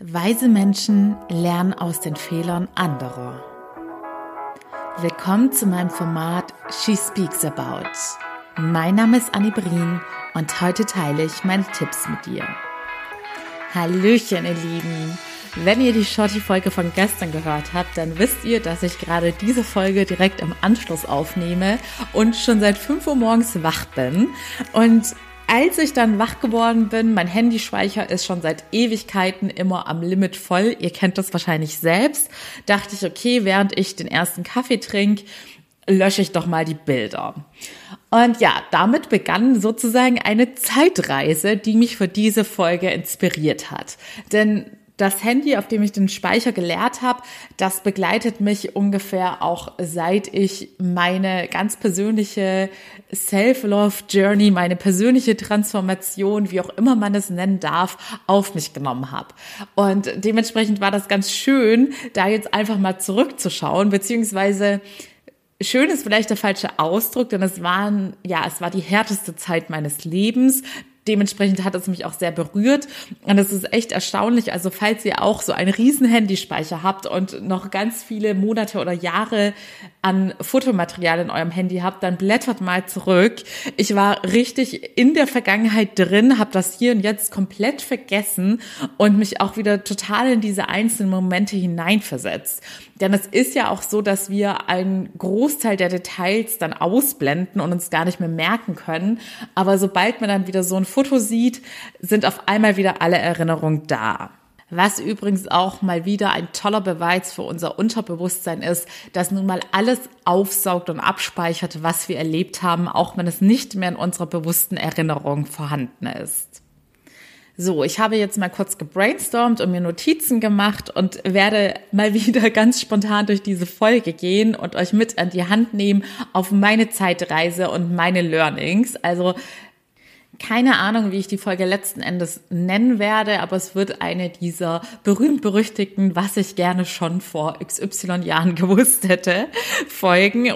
Weise Menschen lernen aus den Fehlern anderer. Willkommen zu meinem Format She Speaks About. Mein Name ist Annie Brien und heute teile ich meine Tipps mit dir. Hallöchen, ihr Lieben. Wenn ihr die Shorty-Folge von gestern gehört habt, dann wisst ihr, dass ich gerade diese Folge direkt im Anschluss aufnehme und schon seit 5 Uhr morgens wach bin. Und als ich dann wach geworden bin, mein Handyspeicher ist schon seit Ewigkeiten immer am Limit voll. Ihr kennt das wahrscheinlich selbst. Dachte ich, okay, während ich den ersten Kaffee trinke, lösche ich doch mal die Bilder. Und ja, damit begann sozusagen eine Zeitreise, die mich für diese Folge inspiriert hat. Denn das Handy, auf dem ich den Speicher geleert habe, das begleitet mich ungefähr auch seit ich meine ganz persönliche Self-Love-Journey, meine persönliche Transformation, wie auch immer man es nennen darf, auf mich genommen habe. Und dementsprechend war das ganz schön, da jetzt einfach mal zurückzuschauen, beziehungsweise Schön ist vielleicht der falsche Ausdruck, denn es waren, ja, es war die härteste Zeit meines Lebens dementsprechend hat es mich auch sehr berührt. Und es ist echt erstaunlich. Also falls ihr auch so einen riesen Handyspeicher habt und noch ganz viele Monate oder Jahre an Fotomaterial in eurem Handy habt, dann blättert mal zurück. Ich war richtig in der Vergangenheit drin, habe das hier und jetzt komplett vergessen und mich auch wieder total in diese einzelnen Momente hineinversetzt. Denn es ist ja auch so, dass wir einen Großteil der Details dann ausblenden und uns gar nicht mehr merken können. Aber sobald man dann wieder so ein Foto sieht, sind auf einmal wieder alle Erinnerungen da. Was übrigens auch mal wieder ein toller Beweis für unser Unterbewusstsein ist, dass nun mal alles aufsaugt und abspeichert, was wir erlebt haben, auch wenn es nicht mehr in unserer bewussten Erinnerung vorhanden ist. So, ich habe jetzt mal kurz gebrainstormt und mir Notizen gemacht und werde mal wieder ganz spontan durch diese Folge gehen und euch mit an die Hand nehmen auf meine Zeitreise und meine Learnings. Also keine Ahnung, wie ich die Folge letzten Endes nennen werde, aber es wird eine dieser berühmt-berüchtigten, was ich gerne schon vor XY Jahren gewusst hätte, Folgen.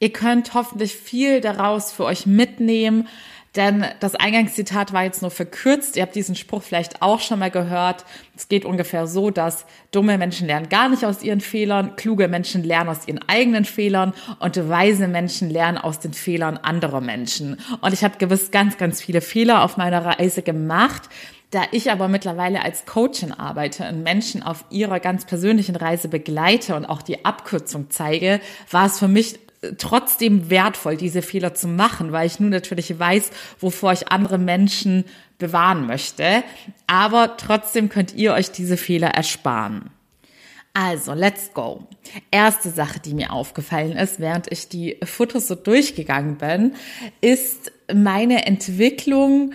Ihr könnt hoffentlich viel daraus für euch mitnehmen denn das Eingangszitat war jetzt nur verkürzt. Ihr habt diesen Spruch vielleicht auch schon mal gehört. Es geht ungefähr so, dass dumme Menschen lernen gar nicht aus ihren Fehlern, kluge Menschen lernen aus ihren eigenen Fehlern und weise Menschen lernen aus den Fehlern anderer Menschen. Und ich habe gewiss ganz, ganz viele Fehler auf meiner Reise gemacht. Da ich aber mittlerweile als Coachin arbeite und Menschen auf ihrer ganz persönlichen Reise begleite und auch die Abkürzung zeige, war es für mich trotzdem wertvoll, diese Fehler zu machen, weil ich nun natürlich weiß, wovor ich andere Menschen bewahren möchte. Aber trotzdem könnt ihr euch diese Fehler ersparen. Also, let's go. Erste Sache, die mir aufgefallen ist, während ich die Fotos so durchgegangen bin, ist meine Entwicklung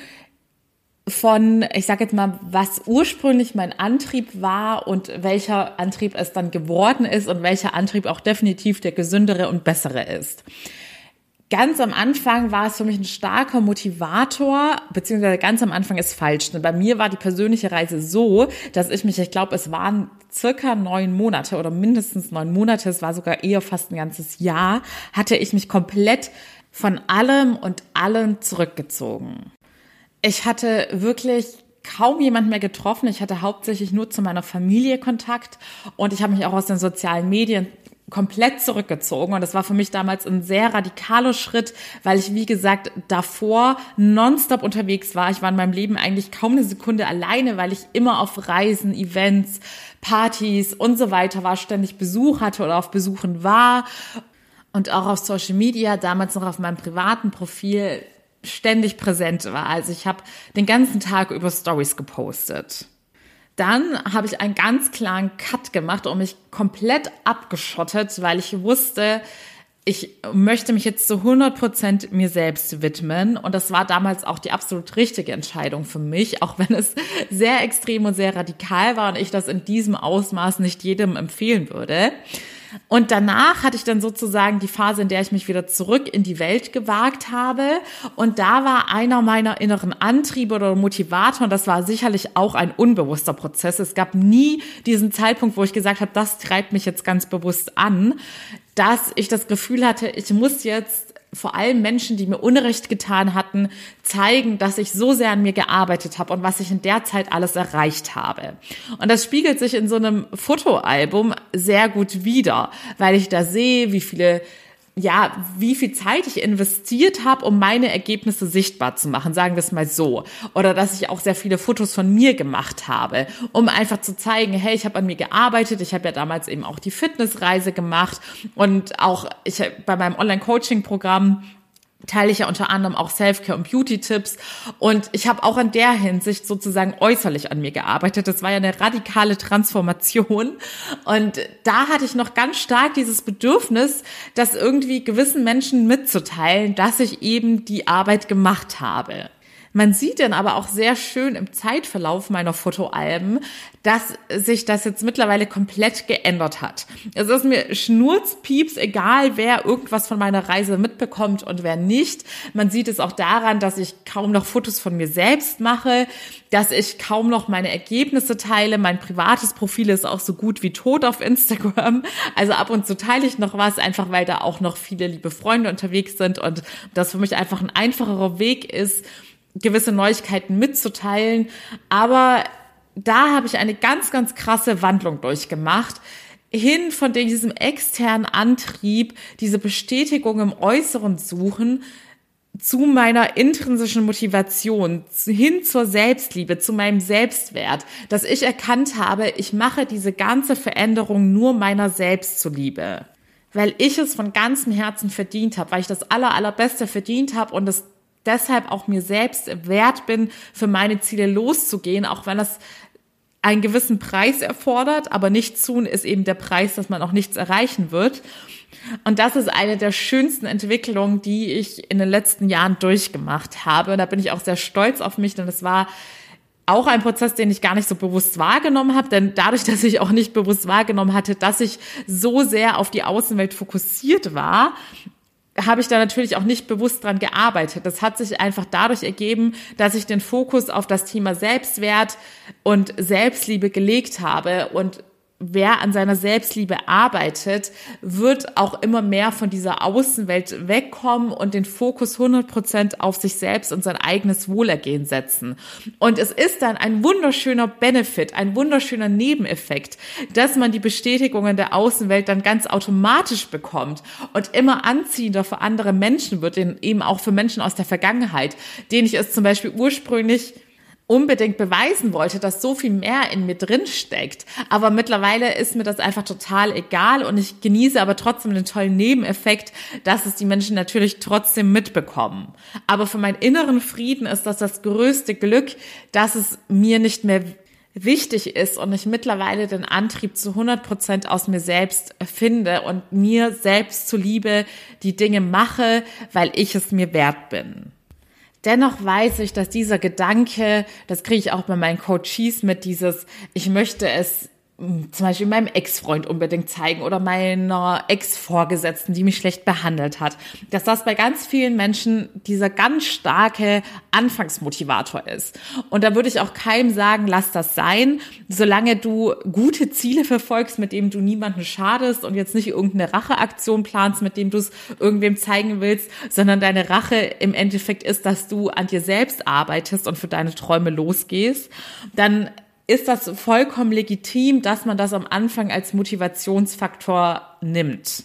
von, ich sage jetzt mal, was ursprünglich mein Antrieb war und welcher Antrieb es dann geworden ist und welcher Antrieb auch definitiv der gesündere und bessere ist. Ganz am Anfang war es für mich ein starker Motivator, beziehungsweise ganz am Anfang ist falsch. Bei mir war die persönliche Reise so, dass ich mich, ich glaube, es waren circa neun Monate oder mindestens neun Monate, es war sogar eher fast ein ganzes Jahr, hatte ich mich komplett von allem und allen zurückgezogen. Ich hatte wirklich kaum jemand mehr getroffen. Ich hatte hauptsächlich nur zu meiner Familie Kontakt und ich habe mich auch aus den sozialen Medien komplett zurückgezogen. Und das war für mich damals ein sehr radikaler Schritt, weil ich, wie gesagt, davor nonstop unterwegs war. Ich war in meinem Leben eigentlich kaum eine Sekunde alleine, weil ich immer auf Reisen, Events, Partys und so weiter war, ständig Besuch hatte oder auf Besuchen war. Und auch auf Social Media, damals noch auf meinem privaten Profil, ständig präsent war. Also ich habe den ganzen Tag über Stories gepostet. Dann habe ich einen ganz klaren Cut gemacht und mich komplett abgeschottet, weil ich wusste, ich möchte mich jetzt zu 100 Prozent mir selbst widmen. Und das war damals auch die absolut richtige Entscheidung für mich, auch wenn es sehr extrem und sehr radikal war und ich das in diesem Ausmaß nicht jedem empfehlen würde. Und danach hatte ich dann sozusagen die Phase, in der ich mich wieder zurück in die Welt gewagt habe. Und da war einer meiner inneren Antriebe oder Motivator, und das war sicherlich auch ein unbewusster Prozess. Es gab nie diesen Zeitpunkt, wo ich gesagt habe, das treibt mich jetzt ganz bewusst an, dass ich das Gefühl hatte, ich muss jetzt vor allem Menschen, die mir Unrecht getan hatten, zeigen, dass ich so sehr an mir gearbeitet habe und was ich in der Zeit alles erreicht habe. Und das spiegelt sich in so einem Fotoalbum sehr gut wider, weil ich da sehe, wie viele ja, wie viel Zeit ich investiert habe, um meine Ergebnisse sichtbar zu machen, sagen wir es mal so. Oder dass ich auch sehr viele Fotos von mir gemacht habe, um einfach zu zeigen, hey, ich habe an mir gearbeitet, ich habe ja damals eben auch die Fitnessreise gemacht und auch ich bei meinem Online-Coaching-Programm teile ich ja unter anderem auch Self-Care und Beauty-Tipps. Und ich habe auch in der Hinsicht sozusagen äußerlich an mir gearbeitet. Das war ja eine radikale Transformation. Und da hatte ich noch ganz stark dieses Bedürfnis, das irgendwie gewissen Menschen mitzuteilen, dass ich eben die Arbeit gemacht habe. Man sieht dann aber auch sehr schön im Zeitverlauf meiner Fotoalben, dass sich das jetzt mittlerweile komplett geändert hat. Es ist mir schnurzpieps egal, wer irgendwas von meiner Reise mitbekommt und wer nicht. Man sieht es auch daran, dass ich kaum noch Fotos von mir selbst mache, dass ich kaum noch meine Ergebnisse teile. Mein privates Profil ist auch so gut wie tot auf Instagram. Also ab und zu teile ich noch was, einfach weil da auch noch viele liebe Freunde unterwegs sind und das für mich einfach ein einfacherer Weg ist, gewisse Neuigkeiten mitzuteilen. Aber da habe ich eine ganz, ganz krasse Wandlung durchgemacht. Hin von diesem externen Antrieb, diese Bestätigung im Äußeren suchen, zu meiner intrinsischen Motivation, hin zur Selbstliebe, zu meinem Selbstwert, dass ich erkannt habe, ich mache diese ganze Veränderung nur meiner selbst zuliebe. Weil ich es von ganzem Herzen verdient habe, weil ich das aller, allerbeste verdient habe und es deshalb auch mir selbst wert bin, für meine Ziele loszugehen, auch wenn das einen gewissen Preis erfordert, aber nichts tun ist eben der Preis, dass man auch nichts erreichen wird. Und das ist eine der schönsten Entwicklungen, die ich in den letzten Jahren durchgemacht habe. Und da bin ich auch sehr stolz auf mich, denn es war auch ein Prozess, den ich gar nicht so bewusst wahrgenommen habe, denn dadurch, dass ich auch nicht bewusst wahrgenommen hatte, dass ich so sehr auf die Außenwelt fokussiert war, habe ich da natürlich auch nicht bewusst dran gearbeitet. Das hat sich einfach dadurch ergeben, dass ich den Fokus auf das Thema Selbstwert und Selbstliebe gelegt habe und wer an seiner Selbstliebe arbeitet, wird auch immer mehr von dieser Außenwelt wegkommen und den Fokus 100% auf sich selbst und sein eigenes Wohlergehen setzen. Und es ist dann ein wunderschöner Benefit, ein wunderschöner Nebeneffekt, dass man die Bestätigungen der Außenwelt dann ganz automatisch bekommt und immer anziehender für andere Menschen wird, eben auch für Menschen aus der Vergangenheit, denen ich es zum Beispiel ursprünglich unbedingt beweisen wollte, dass so viel mehr in mir drin steckt. Aber mittlerweile ist mir das einfach total egal und ich genieße aber trotzdem den tollen Nebeneffekt, dass es die Menschen natürlich trotzdem mitbekommen. Aber für meinen inneren Frieden ist das das größte Glück, dass es mir nicht mehr wichtig ist und ich mittlerweile den Antrieb zu 100 Prozent aus mir selbst finde und mir selbst zuliebe die Dinge mache, weil ich es mir wert bin. Dennoch weiß ich, dass dieser Gedanke, das kriege ich auch bei meinen Coaches mit, dieses, ich möchte es zum Beispiel meinem Ex-Freund unbedingt zeigen oder meiner Ex-Vorgesetzten, die mich schlecht behandelt hat, dass das bei ganz vielen Menschen dieser ganz starke Anfangsmotivator ist. Und da würde ich auch keinem sagen, lass das sein, solange du gute Ziele verfolgst, mit denen du niemanden schadest und jetzt nicht irgendeine Racheaktion planst, mit dem du es irgendwem zeigen willst, sondern deine Rache im Endeffekt ist, dass du an dir selbst arbeitest und für deine Träume losgehst, dann ist das vollkommen legitim, dass man das am Anfang als Motivationsfaktor nimmt.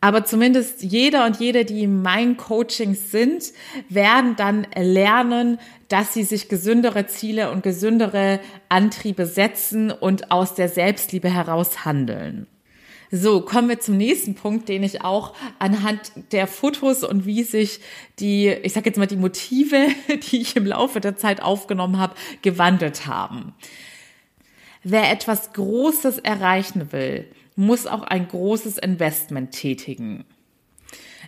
Aber zumindest jeder und jede, die in meinen Coachings sind, werden dann lernen, dass sie sich gesündere Ziele und gesündere Antriebe setzen und aus der Selbstliebe heraus handeln. So, kommen wir zum nächsten Punkt, den ich auch anhand der Fotos und wie sich die, ich sage jetzt mal die Motive, die ich im Laufe der Zeit aufgenommen habe, gewandelt haben. Wer etwas Großes erreichen will, muss auch ein großes Investment tätigen.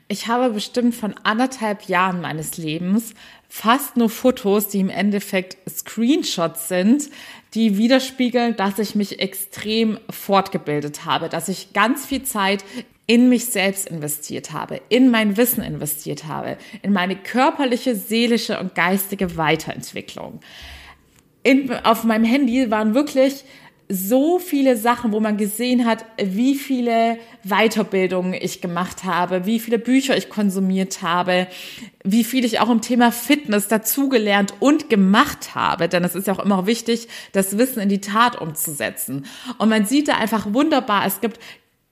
Ich habe bestimmt von anderthalb Jahren meines Lebens fast nur Fotos, die im Endeffekt Screenshots sind, die widerspiegeln, dass ich mich extrem fortgebildet habe, dass ich ganz viel Zeit in mich selbst investiert habe, in mein Wissen investiert habe, in meine körperliche, seelische und geistige Weiterentwicklung. In, auf meinem Handy waren wirklich so viele Sachen, wo man gesehen hat, wie viele Weiterbildungen ich gemacht habe, wie viele Bücher ich konsumiert habe, wie viel ich auch im Thema Fitness dazugelernt und gemacht habe. Denn es ist ja auch immer wichtig, das Wissen in die Tat umzusetzen. Und man sieht da einfach wunderbar, es gibt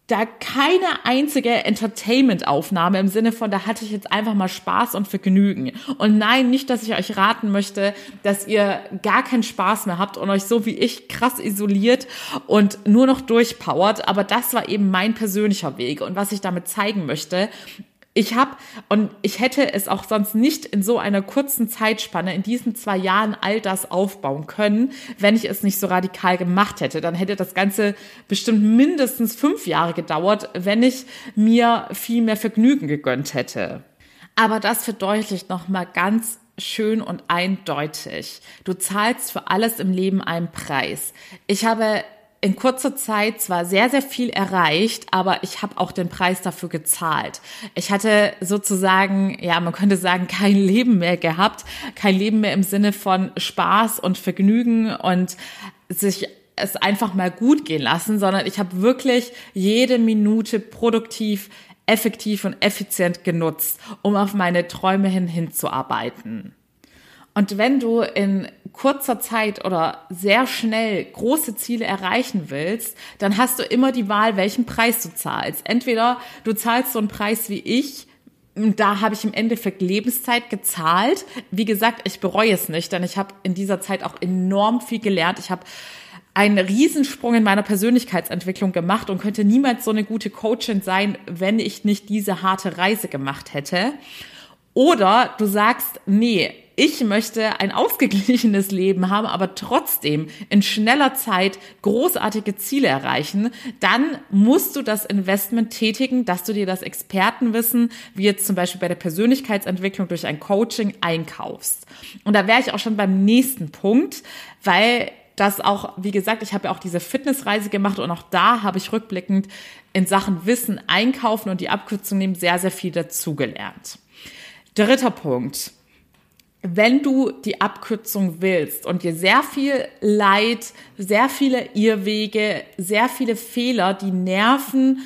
da keine einzige Entertainment-Aufnahme im Sinne von, da hatte ich jetzt einfach mal Spaß und Vergnügen. Und nein, nicht, dass ich euch raten möchte, dass ihr gar keinen Spaß mehr habt und euch so wie ich krass isoliert und nur noch durchpowert. Aber das war eben mein persönlicher Weg. Und was ich damit zeigen möchte, ich habe und ich hätte es auch sonst nicht in so einer kurzen Zeitspanne in diesen zwei Jahren all das aufbauen können, wenn ich es nicht so radikal gemacht hätte. Dann hätte das Ganze bestimmt mindestens fünf Jahre gedauert, wenn ich mir viel mehr Vergnügen gegönnt hätte. Aber das verdeutlicht nochmal ganz schön und eindeutig. Du zahlst für alles im Leben einen Preis. Ich habe in kurzer Zeit zwar sehr, sehr viel erreicht, aber ich habe auch den Preis dafür gezahlt. Ich hatte sozusagen, ja, man könnte sagen, kein Leben mehr gehabt, kein Leben mehr im Sinne von Spaß und Vergnügen und sich es einfach mal gut gehen lassen, sondern ich habe wirklich jede Minute produktiv, effektiv und effizient genutzt, um auf meine Träume hin hinzuarbeiten. Und wenn du in kurzer Zeit oder sehr schnell große Ziele erreichen willst, dann hast du immer die Wahl, welchen Preis du zahlst. Entweder du zahlst so einen Preis wie ich, da habe ich im Endeffekt Lebenszeit gezahlt. Wie gesagt, ich bereue es nicht, denn ich habe in dieser Zeit auch enorm viel gelernt. Ich habe einen Riesensprung in meiner Persönlichkeitsentwicklung gemacht und könnte niemals so eine gute Coachin sein, wenn ich nicht diese harte Reise gemacht hätte. Oder du sagst, nee, ich möchte ein ausgeglichenes Leben haben, aber trotzdem in schneller Zeit großartige Ziele erreichen, dann musst du das Investment tätigen, dass du dir das Expertenwissen, wie jetzt zum Beispiel bei der Persönlichkeitsentwicklung durch ein Coaching, einkaufst. Und da wäre ich auch schon beim nächsten Punkt, weil das auch, wie gesagt, ich habe ja auch diese Fitnessreise gemacht und auch da habe ich rückblickend in Sachen Wissen einkaufen und die Abkürzung nehmen sehr, sehr viel dazugelernt. Dritter Punkt wenn du die Abkürzung willst und dir sehr viel Leid, sehr viele Irrwege, sehr viele Fehler, die Nerven,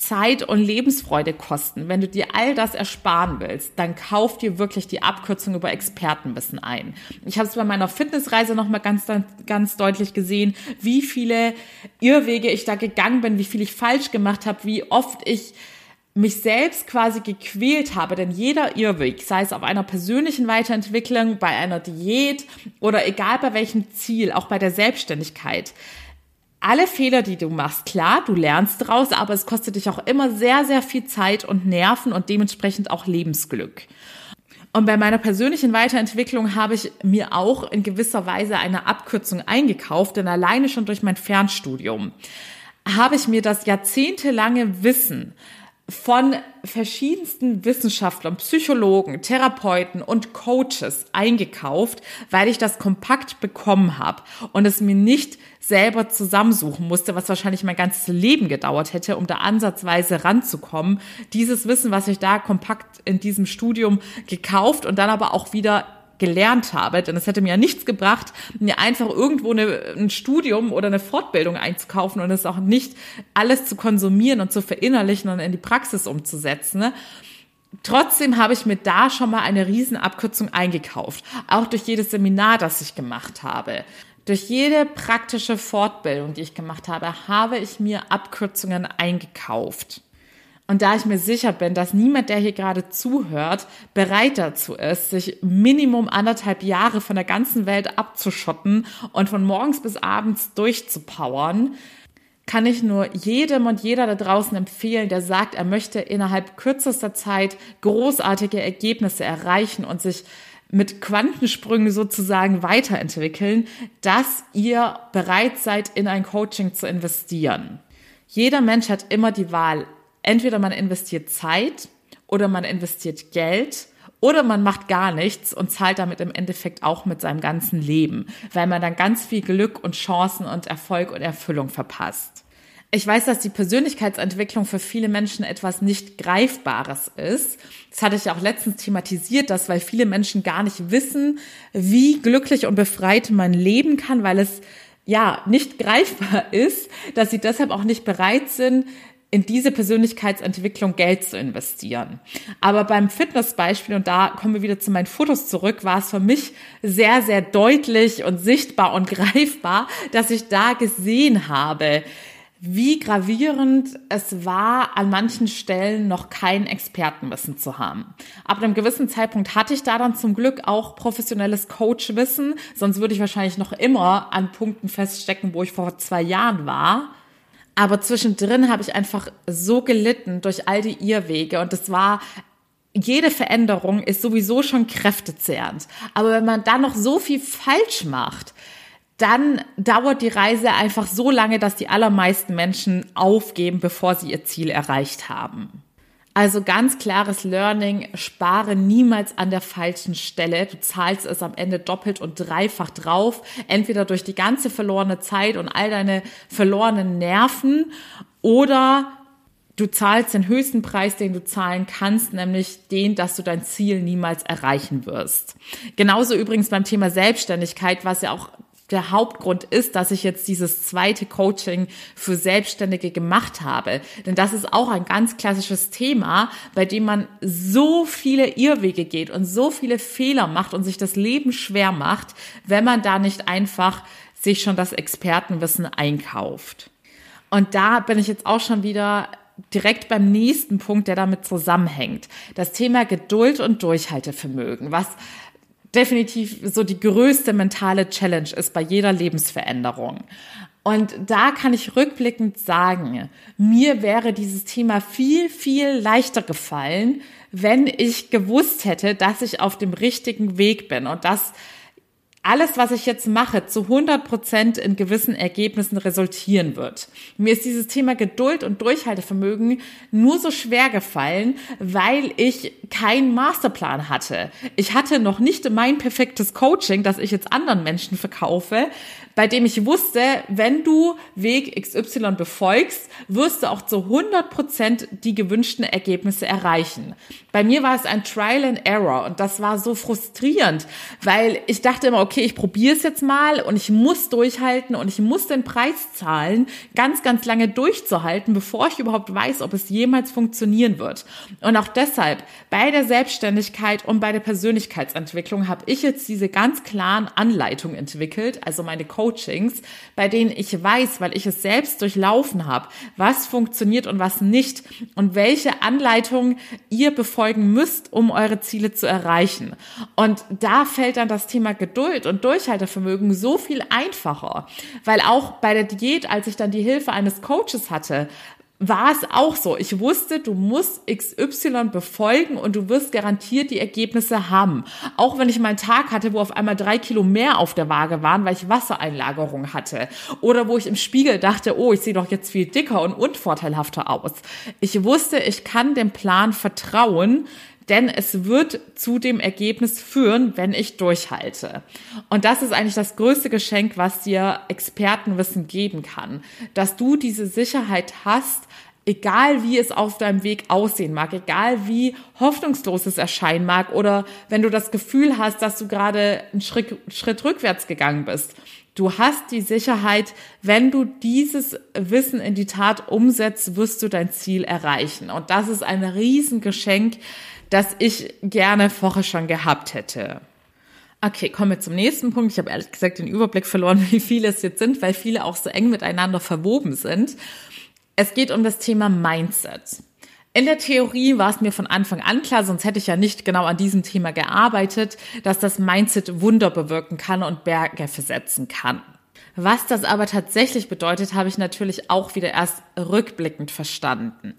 Zeit und Lebensfreude kosten, wenn du dir all das ersparen willst, dann kauf dir wirklich die Abkürzung über Expertenwissen ein. Ich habe es bei meiner Fitnessreise noch mal ganz ganz deutlich gesehen, wie viele Irrwege ich da gegangen bin, wie viel ich falsch gemacht habe, wie oft ich mich selbst quasi gequält habe, denn jeder Irrweg, sei es auf einer persönlichen Weiterentwicklung, bei einer Diät oder egal bei welchem Ziel, auch bei der Selbstständigkeit, alle Fehler, die du machst, klar, du lernst draus, aber es kostet dich auch immer sehr, sehr viel Zeit und Nerven und dementsprechend auch Lebensglück. Und bei meiner persönlichen Weiterentwicklung habe ich mir auch in gewisser Weise eine Abkürzung eingekauft, denn alleine schon durch mein Fernstudium habe ich mir das jahrzehntelange Wissen von verschiedensten Wissenschaftlern, Psychologen, Therapeuten und Coaches eingekauft, weil ich das kompakt bekommen habe und es mir nicht selber zusammensuchen musste, was wahrscheinlich mein ganzes Leben gedauert hätte, um da ansatzweise ranzukommen. Dieses Wissen, was ich da kompakt in diesem Studium gekauft und dann aber auch wieder gelernt habe, denn es hätte mir ja nichts gebracht, mir einfach irgendwo eine, ein Studium oder eine Fortbildung einzukaufen und es auch nicht alles zu konsumieren und zu verinnerlichen und in die Praxis umzusetzen. Ne? Trotzdem habe ich mir da schon mal eine Riesenabkürzung eingekauft, auch durch jedes Seminar, das ich gemacht habe. Durch jede praktische Fortbildung, die ich gemacht habe, habe ich mir Abkürzungen eingekauft. Und da ich mir sicher bin, dass niemand, der hier gerade zuhört, bereit dazu ist, sich Minimum anderthalb Jahre von der ganzen Welt abzuschotten und von morgens bis abends durchzupowern, kann ich nur jedem und jeder da draußen empfehlen, der sagt, er möchte innerhalb kürzester Zeit großartige Ergebnisse erreichen und sich mit Quantensprüngen sozusagen weiterentwickeln, dass ihr bereit seid, in ein Coaching zu investieren. Jeder Mensch hat immer die Wahl, entweder man investiert Zeit oder man investiert Geld oder man macht gar nichts und zahlt damit im Endeffekt auch mit seinem ganzen Leben, weil man dann ganz viel Glück und Chancen und Erfolg und Erfüllung verpasst. Ich weiß, dass die Persönlichkeitsentwicklung für viele Menschen etwas nicht Greifbares ist. Das hatte ich ja auch letztens thematisiert, dass weil viele Menschen gar nicht wissen, wie glücklich und befreit man leben kann, weil es ja, nicht greifbar ist, dass sie deshalb auch nicht bereit sind, in diese Persönlichkeitsentwicklung Geld zu investieren. Aber beim Fitnessbeispiel, und da kommen wir wieder zu meinen Fotos zurück, war es für mich sehr, sehr deutlich und sichtbar und greifbar, dass ich da gesehen habe, wie gravierend es war, an manchen Stellen noch kein Expertenwissen zu haben. Ab einem gewissen Zeitpunkt hatte ich da dann zum Glück auch professionelles Coachwissen, sonst würde ich wahrscheinlich noch immer an Punkten feststecken, wo ich vor zwei Jahren war. Aber zwischendrin habe ich einfach so gelitten durch all die Irrwege und es war jede Veränderung ist sowieso schon kräftezehrend. Aber wenn man dann noch so viel falsch macht, dann dauert die Reise einfach so lange, dass die allermeisten Menschen aufgeben, bevor sie ihr Ziel erreicht haben. Also ganz klares Learning, spare niemals an der falschen Stelle. Du zahlst es am Ende doppelt und dreifach drauf, entweder durch die ganze verlorene Zeit und all deine verlorenen Nerven oder du zahlst den höchsten Preis, den du zahlen kannst, nämlich den, dass du dein Ziel niemals erreichen wirst. Genauso übrigens beim Thema Selbstständigkeit, was ja auch der Hauptgrund ist, dass ich jetzt dieses zweite Coaching für Selbstständige gemacht habe. Denn das ist auch ein ganz klassisches Thema, bei dem man so viele Irrwege geht und so viele Fehler macht und sich das Leben schwer macht, wenn man da nicht einfach sich schon das Expertenwissen einkauft. Und da bin ich jetzt auch schon wieder direkt beim nächsten Punkt, der damit zusammenhängt. Das Thema Geduld und Durchhaltevermögen, was definitiv so die größte mentale Challenge ist bei jeder Lebensveränderung. Und da kann ich rückblickend sagen, mir wäre dieses Thema viel, viel leichter gefallen, wenn ich gewusst hätte, dass ich auf dem richtigen Weg bin und dass alles, was ich jetzt mache, zu 100 Prozent in gewissen Ergebnissen resultieren wird. Mir ist dieses Thema Geduld und Durchhaltevermögen nur so schwer gefallen, weil ich keinen Masterplan hatte. Ich hatte noch nicht mein perfektes Coaching, das ich jetzt anderen Menschen verkaufe, bei dem ich wusste, wenn du Weg XY befolgst, wirst du auch zu 100 Prozent die gewünschten Ergebnisse erreichen. Bei mir war es ein Trial and Error und das war so frustrierend, weil ich dachte immer, okay, ich probiere es jetzt mal und ich muss durchhalten und ich muss den Preis zahlen, ganz, ganz lange durchzuhalten, bevor ich überhaupt weiß, ob es jemals funktionieren wird. Und auch deshalb, bei der Selbstständigkeit und bei der Persönlichkeitsentwicklung habe ich jetzt diese ganz klaren Anleitungen entwickelt, also meine Coachings, bei denen ich weiß, weil ich es selbst durchlaufen habe, was funktioniert und was nicht und welche Anleitungen ihr befolgen müsst, um eure Ziele zu erreichen. Und da fällt dann das Thema Geduld und Durchhaltevermögen so viel einfacher, weil auch bei der Diät, als ich dann die Hilfe eines Coaches hatte, war es auch so. Ich wusste, du musst XY befolgen und du wirst garantiert die Ergebnisse haben. Auch wenn ich mal einen Tag hatte, wo auf einmal drei Kilo mehr auf der Waage waren, weil ich Wassereinlagerung hatte. Oder wo ich im Spiegel dachte, oh, ich sehe doch jetzt viel dicker und unvorteilhafter aus. Ich wusste, ich kann dem Plan vertrauen, denn es wird zu dem Ergebnis führen, wenn ich durchhalte. Und das ist eigentlich das größte Geschenk, was dir Expertenwissen geben kann, dass du diese Sicherheit hast, egal wie es auf deinem Weg aussehen mag, egal wie hoffnungslos es erscheinen mag oder wenn du das Gefühl hast, dass du gerade einen Schritt, Schritt rückwärts gegangen bist. Du hast die Sicherheit, wenn du dieses Wissen in die Tat umsetzt, wirst du dein Ziel erreichen. Und das ist ein Riesengeschenk, das ich gerne vorher schon gehabt hätte. Okay, kommen wir zum nächsten Punkt. Ich habe ehrlich gesagt den Überblick verloren, wie viele es jetzt sind, weil viele auch so eng miteinander verwoben sind. Es geht um das Thema Mindset. In der Theorie war es mir von Anfang an klar, sonst hätte ich ja nicht genau an diesem Thema gearbeitet, dass das Mindset Wunder bewirken kann und Berge versetzen kann. Was das aber tatsächlich bedeutet, habe ich natürlich auch wieder erst rückblickend verstanden.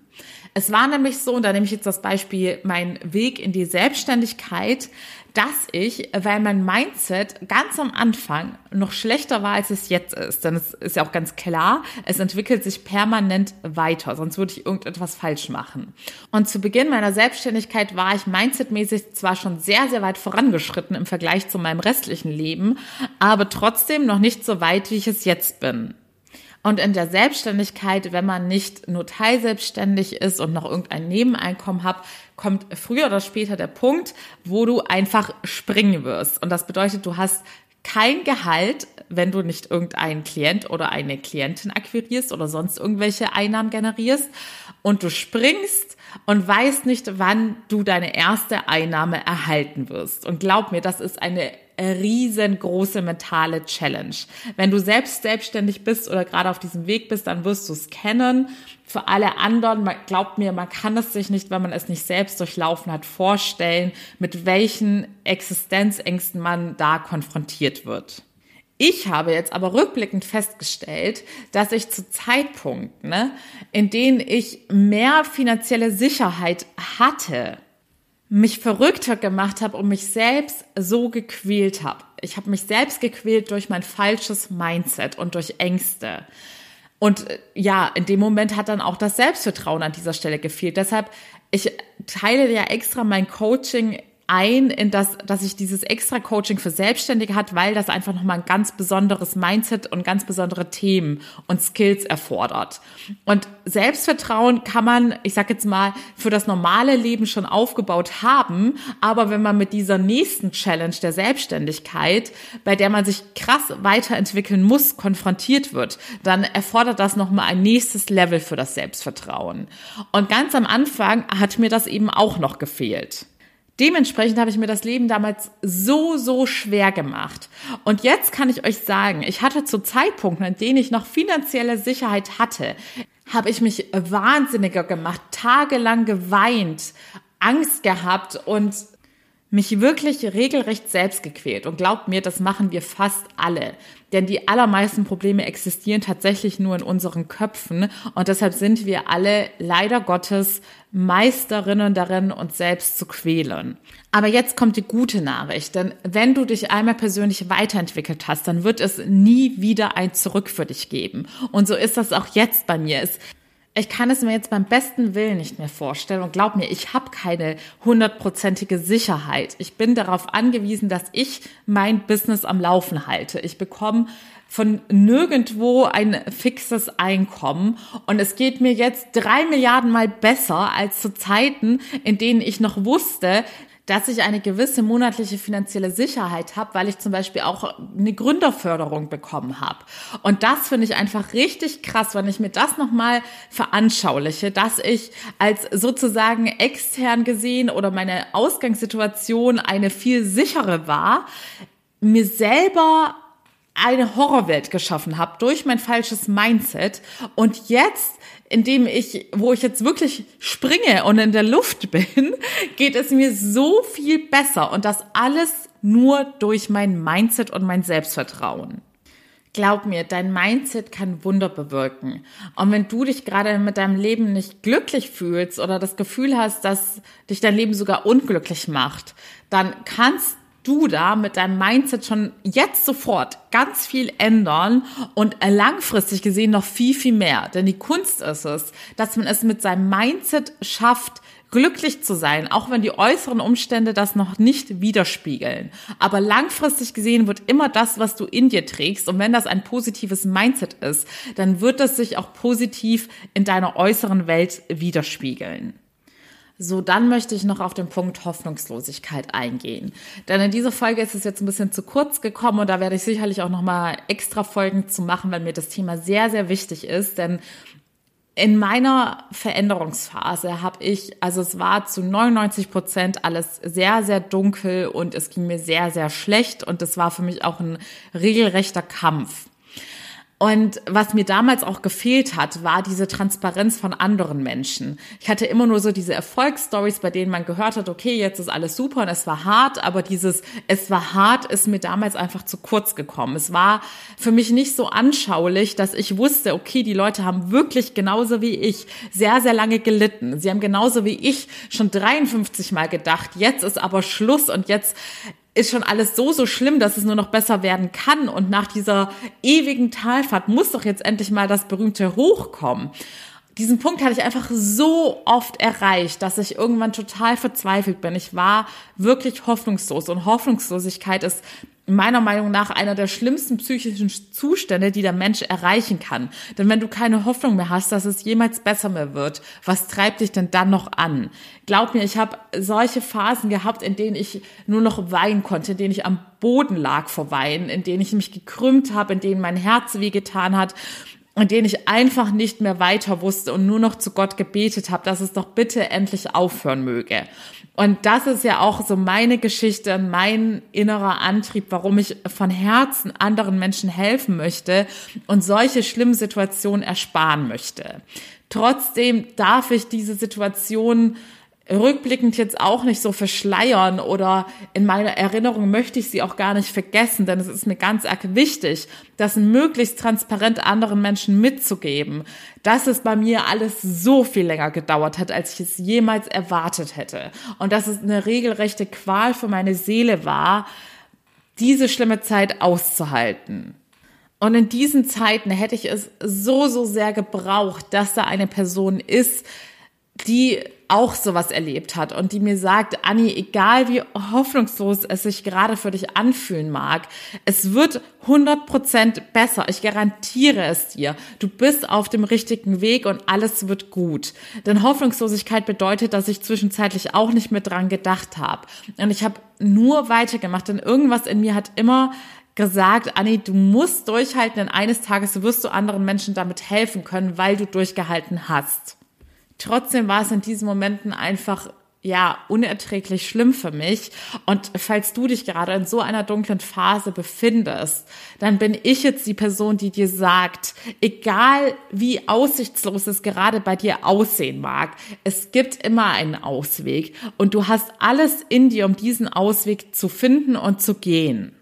Es war nämlich so, und da nehme ich jetzt das Beispiel, mein Weg in die Selbstständigkeit, dass ich, weil mein Mindset ganz am Anfang noch schlechter war, als es jetzt ist, denn es ist ja auch ganz klar, es entwickelt sich permanent weiter, sonst würde ich irgendetwas falsch machen. Und zu Beginn meiner Selbstständigkeit war ich mindsetmäßig zwar schon sehr, sehr weit vorangeschritten im Vergleich zu meinem restlichen Leben, aber trotzdem noch nicht so weit, wie ich es jetzt bin. Und in der Selbstständigkeit, wenn man nicht nur teilselbstständig ist und noch irgendein Nebeneinkommen hat, kommt früher oder später der Punkt, wo du einfach springen wirst. Und das bedeutet, du hast kein Gehalt, wenn du nicht irgendeinen Klient oder eine Klientin akquirierst oder sonst irgendwelche Einnahmen generierst und du springst und weißt nicht, wann du deine erste Einnahme erhalten wirst. Und glaub mir, das ist eine riesengroße mentale Challenge. Wenn du selbst selbstständig bist oder gerade auf diesem Weg bist, dann wirst du es kennen. Für alle anderen, glaubt mir, man kann es sich nicht, wenn man es nicht selbst durchlaufen hat, vorstellen, mit welchen Existenzängsten man da konfrontiert wird. Ich habe jetzt aber rückblickend festgestellt, dass ich zu Zeitpunkten, ne, in denen ich mehr finanzielle Sicherheit hatte, mich verrückter gemacht habe und mich selbst so gequält habe. Ich habe mich selbst gequält durch mein falsches Mindset und durch Ängste. Und äh, ja, in dem Moment hat dann auch das Selbstvertrauen an dieser Stelle gefehlt. Deshalb, ich teile ja extra mein Coaching ein in das, dass ich dieses extra Coaching für Selbstständige hat, weil das einfach nochmal ein ganz besonderes Mindset und ganz besondere Themen und Skills erfordert. Und Selbstvertrauen kann man, ich sag jetzt mal, für das normale Leben schon aufgebaut haben, aber wenn man mit dieser nächsten Challenge der Selbstständigkeit, bei der man sich krass weiterentwickeln muss, konfrontiert wird, dann erfordert das nochmal ein nächstes Level für das Selbstvertrauen. Und ganz am Anfang hat mir das eben auch noch gefehlt. Dementsprechend habe ich mir das Leben damals so, so schwer gemacht. Und jetzt kann ich euch sagen, ich hatte zu Zeitpunkten, in denen ich noch finanzielle Sicherheit hatte, habe ich mich wahnsinniger gemacht, tagelang geweint, Angst gehabt und mich wirklich regelrecht selbst gequält. Und glaubt mir, das machen wir fast alle. Denn die allermeisten Probleme existieren tatsächlich nur in unseren Köpfen. Und deshalb sind wir alle leider Gottes Meisterinnen darin, uns selbst zu quälen. Aber jetzt kommt die gute Nachricht. Denn wenn du dich einmal persönlich weiterentwickelt hast, dann wird es nie wieder ein Zurück für dich geben. Und so ist das auch jetzt bei mir. Es ich kann es mir jetzt beim besten Willen nicht mehr vorstellen und glaub mir, ich habe keine hundertprozentige Sicherheit. Ich bin darauf angewiesen, dass ich mein Business am Laufen halte. Ich bekomme von nirgendwo ein fixes Einkommen und es geht mir jetzt drei Milliarden mal besser als zu Zeiten, in denen ich noch wusste, dass ich eine gewisse monatliche finanzielle Sicherheit habe, weil ich zum Beispiel auch eine Gründerförderung bekommen habe. Und das finde ich einfach richtig krass, wenn ich mir das nochmal veranschauliche, dass ich als sozusagen extern gesehen oder meine Ausgangssituation eine viel sichere war, mir selber eine Horrorwelt geschaffen habe durch mein falsches Mindset und jetzt indem ich, wo ich jetzt wirklich springe und in der Luft bin, geht es mir so viel besser und das alles nur durch mein Mindset und mein Selbstvertrauen. Glaub mir, dein Mindset kann Wunder bewirken. Und wenn du dich gerade mit deinem Leben nicht glücklich fühlst oder das Gefühl hast, dass dich dein Leben sogar unglücklich macht, dann kannst du da mit deinem Mindset schon jetzt sofort ganz viel ändern und langfristig gesehen noch viel, viel mehr. Denn die Kunst ist es, dass man es mit seinem Mindset schafft, glücklich zu sein, auch wenn die äußeren Umstände das noch nicht widerspiegeln. Aber langfristig gesehen wird immer das, was du in dir trägst, und wenn das ein positives Mindset ist, dann wird das sich auch positiv in deiner äußeren Welt widerspiegeln. So, dann möchte ich noch auf den Punkt Hoffnungslosigkeit eingehen. Denn in dieser Folge ist es jetzt ein bisschen zu kurz gekommen und da werde ich sicherlich auch noch mal extra Folgen zu machen, weil mir das Thema sehr, sehr wichtig ist. Denn in meiner Veränderungsphase habe ich, also es war zu 99 Prozent alles sehr, sehr dunkel und es ging mir sehr, sehr schlecht und es war für mich auch ein regelrechter Kampf. Und was mir damals auch gefehlt hat, war diese Transparenz von anderen Menschen. Ich hatte immer nur so diese Erfolgsstories, bei denen man gehört hat, okay, jetzt ist alles super und es war hart, aber dieses es war hart ist mir damals einfach zu kurz gekommen. Es war für mich nicht so anschaulich, dass ich wusste, okay, die Leute haben wirklich genauso wie ich sehr, sehr lange gelitten. Sie haben genauso wie ich schon 53 Mal gedacht, jetzt ist aber Schluss und jetzt ist schon alles so, so schlimm, dass es nur noch besser werden kann. Und nach dieser ewigen Talfahrt muss doch jetzt endlich mal das berühmte Hochkommen. Diesen Punkt hatte ich einfach so oft erreicht, dass ich irgendwann total verzweifelt bin. Ich war wirklich hoffnungslos und Hoffnungslosigkeit ist meiner Meinung nach einer der schlimmsten psychischen Zustände, die der Mensch erreichen kann. Denn wenn du keine Hoffnung mehr hast, dass es jemals besser mehr wird, was treibt dich denn dann noch an? Glaub mir, ich habe solche Phasen gehabt, in denen ich nur noch weinen konnte, in denen ich am Boden lag vor Weinen, in denen ich mich gekrümmt habe, in denen mein Herz wehgetan hat in denen ich einfach nicht mehr weiter wusste und nur noch zu Gott gebetet habe, dass es doch bitte endlich aufhören möge. Und das ist ja auch so meine Geschichte und mein innerer Antrieb, warum ich von Herzen anderen Menschen helfen möchte und solche schlimmen Situationen ersparen möchte. Trotzdem darf ich diese Situation rückblickend jetzt auch nicht so verschleiern oder in meiner Erinnerung möchte ich sie auch gar nicht vergessen, denn es ist mir ganz arg wichtig, das möglichst transparent anderen Menschen mitzugeben, dass es bei mir alles so viel länger gedauert hat, als ich es jemals erwartet hätte und dass es eine regelrechte Qual für meine Seele war, diese schlimme Zeit auszuhalten. Und in diesen Zeiten hätte ich es so, so sehr gebraucht, dass da eine Person ist, die auch sowas erlebt hat und die mir sagt, Anni, egal wie hoffnungslos es sich gerade für dich anfühlen mag, es wird 100% besser. Ich garantiere es dir. Du bist auf dem richtigen Weg und alles wird gut. Denn Hoffnungslosigkeit bedeutet, dass ich zwischenzeitlich auch nicht mehr dran gedacht habe. Und ich habe nur weitergemacht, denn irgendwas in mir hat immer gesagt, Anni, du musst durchhalten, denn eines Tages wirst du anderen Menschen damit helfen können, weil du durchgehalten hast. Trotzdem war es in diesen Momenten einfach ja, unerträglich schlimm für mich. Und falls du dich gerade in so einer dunklen Phase befindest, dann bin ich jetzt die Person, die dir sagt, egal wie aussichtslos es gerade bei dir aussehen mag, es gibt immer einen Ausweg und du hast alles in dir, um diesen Ausweg zu finden und zu gehen.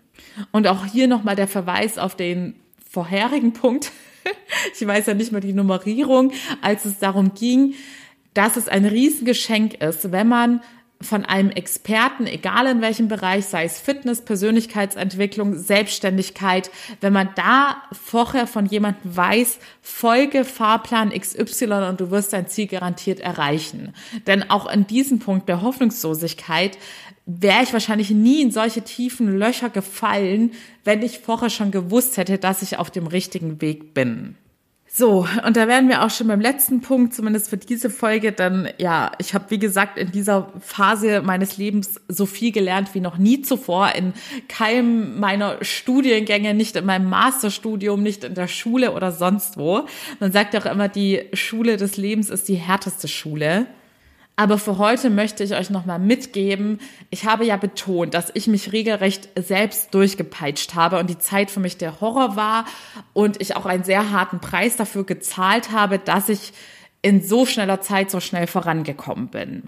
Und auch hier nochmal der Verweis auf den vorherigen Punkt, ich weiß ja nicht mehr die Nummerierung, als es darum ging, dass es ein Riesengeschenk ist, wenn man von einem Experten, egal in welchem Bereich, sei es Fitness, Persönlichkeitsentwicklung, Selbstständigkeit, wenn man da vorher von jemandem weiß, folge Fahrplan XY und du wirst dein Ziel garantiert erreichen. Denn auch in diesem Punkt der Hoffnungslosigkeit wäre ich wahrscheinlich nie in solche tiefen Löcher gefallen, wenn ich vorher schon gewusst hätte, dass ich auf dem richtigen Weg bin. So, und da wären wir auch schon beim letzten Punkt, zumindest für diese Folge. Dann, ja, ich habe, wie gesagt, in dieser Phase meines Lebens so viel gelernt wie noch nie zuvor. In keinem meiner Studiengänge, nicht in meinem Masterstudium, nicht in der Schule oder sonst wo. Man sagt auch immer, die Schule des Lebens ist die härteste Schule. Aber für heute möchte ich euch nochmal mitgeben, ich habe ja betont, dass ich mich regelrecht selbst durchgepeitscht habe und die Zeit für mich der Horror war und ich auch einen sehr harten Preis dafür gezahlt habe, dass ich in so schneller Zeit so schnell vorangekommen bin.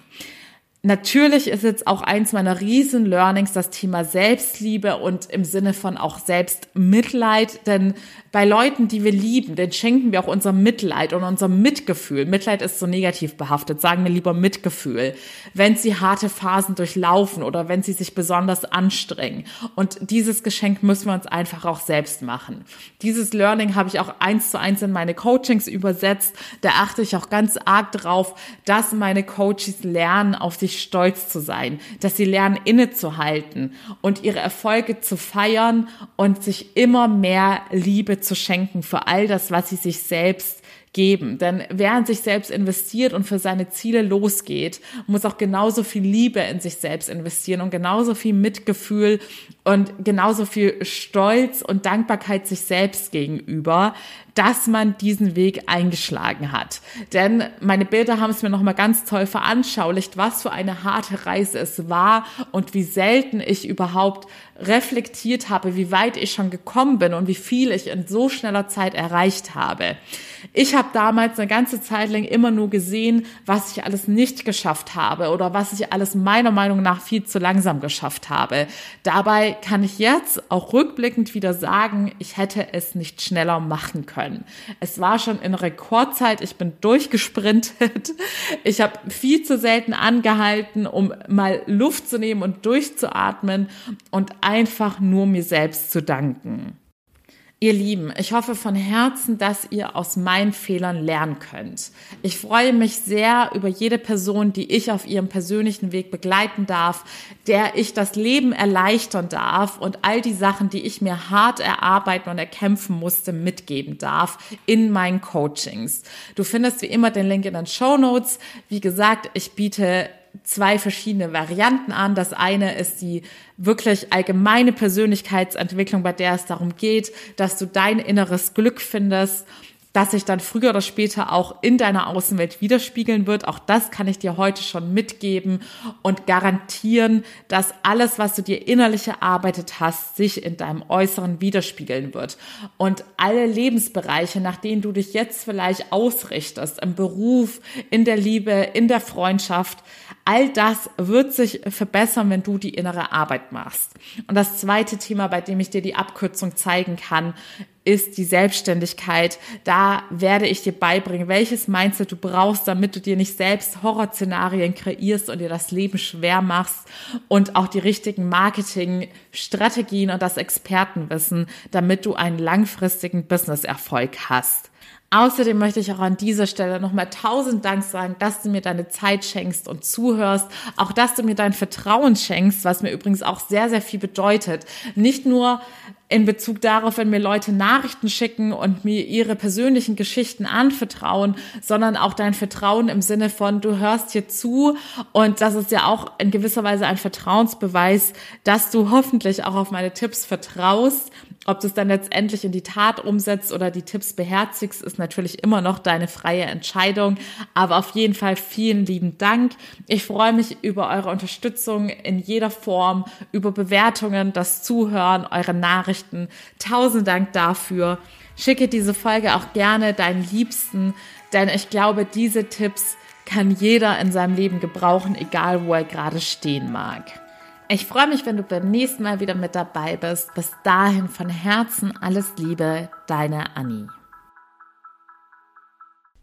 Natürlich ist jetzt auch eins meiner riesen Learnings das Thema Selbstliebe und im Sinne von auch Selbstmitleid, denn bei Leuten, die wir lieben, den schenken wir auch unser Mitleid und unser Mitgefühl. Mitleid ist so negativ behaftet, sagen wir lieber Mitgefühl, wenn sie harte Phasen durchlaufen oder wenn sie sich besonders anstrengen. Und dieses Geschenk müssen wir uns einfach auch selbst machen. Dieses Learning habe ich auch eins zu eins in meine Coachings übersetzt. Da achte ich auch ganz arg drauf, dass meine Coaches lernen, auf sich stolz zu sein, dass sie lernen, innezuhalten und ihre Erfolge zu feiern und sich immer mehr Liebe zu schenken für all das, was sie sich selbst geben. Denn wer in sich selbst investiert und für seine Ziele losgeht, muss auch genauso viel Liebe in sich selbst investieren und genauso viel Mitgefühl und genauso viel Stolz und Dankbarkeit sich selbst gegenüber, dass man diesen Weg eingeschlagen hat. Denn meine Bilder haben es mir nochmal ganz toll veranschaulicht, was für eine harte Reise es war und wie selten ich überhaupt reflektiert habe, wie weit ich schon gekommen bin und wie viel ich in so schneller Zeit erreicht habe. Ich habe damals eine ganze Zeit lang immer nur gesehen, was ich alles nicht geschafft habe oder was ich alles meiner Meinung nach viel zu langsam geschafft habe. Dabei kann ich jetzt auch rückblickend wieder sagen, ich hätte es nicht schneller machen können. Es war schon in Rekordzeit, ich bin durchgesprintet. Ich habe viel zu selten angehalten, um mal Luft zu nehmen und durchzuatmen und einfach nur mir selbst zu danken. Ihr Lieben, ich hoffe von Herzen, dass ihr aus meinen Fehlern lernen könnt. Ich freue mich sehr über jede Person, die ich auf ihrem persönlichen Weg begleiten darf, der ich das Leben erleichtern darf und all die Sachen, die ich mir hart erarbeiten und erkämpfen musste, mitgeben darf in meinen Coachings. Du findest wie immer den Link in den Show Notes. Wie gesagt, ich biete zwei verschiedene Varianten an. Das eine ist die wirklich allgemeine Persönlichkeitsentwicklung, bei der es darum geht, dass du dein inneres Glück findest das sich dann früher oder später auch in deiner Außenwelt widerspiegeln wird. Auch das kann ich dir heute schon mitgeben und garantieren, dass alles, was du dir innerlich erarbeitet hast, sich in deinem Äußeren widerspiegeln wird. Und alle Lebensbereiche, nach denen du dich jetzt vielleicht ausrichtest, im Beruf, in der Liebe, in der Freundschaft, all das wird sich verbessern, wenn du die innere Arbeit machst. Und das zweite Thema, bei dem ich dir die Abkürzung zeigen kann, ist die Selbstständigkeit. Da werde ich dir beibringen, welches Mindset du brauchst, damit du dir nicht selbst Horrorszenarien kreierst und dir das Leben schwer machst und auch die richtigen Marketingstrategien und das Expertenwissen, damit du einen langfristigen Businesserfolg hast. Außerdem möchte ich auch an dieser Stelle nochmal tausend Dank sagen, dass du mir deine Zeit schenkst und zuhörst. Auch, dass du mir dein Vertrauen schenkst, was mir übrigens auch sehr, sehr viel bedeutet. Nicht nur in Bezug darauf, wenn mir Leute Nachrichten schicken und mir ihre persönlichen Geschichten anvertrauen, sondern auch dein Vertrauen im Sinne von, du hörst hier zu und das ist ja auch in gewisser Weise ein Vertrauensbeweis, dass du hoffentlich auch auf meine Tipps vertraust ob du es dann letztendlich in die Tat umsetzt oder die Tipps beherzigst, ist natürlich immer noch deine freie Entscheidung. Aber auf jeden Fall vielen lieben Dank. Ich freue mich über eure Unterstützung in jeder Form, über Bewertungen, das Zuhören, eure Nachrichten. Tausend Dank dafür. Schicke diese Folge auch gerne deinen Liebsten, denn ich glaube, diese Tipps kann jeder in seinem Leben gebrauchen, egal wo er gerade stehen mag. Ich freue mich, wenn du beim nächsten Mal wieder mit dabei bist. Bis dahin von Herzen alles Liebe, deine Annie.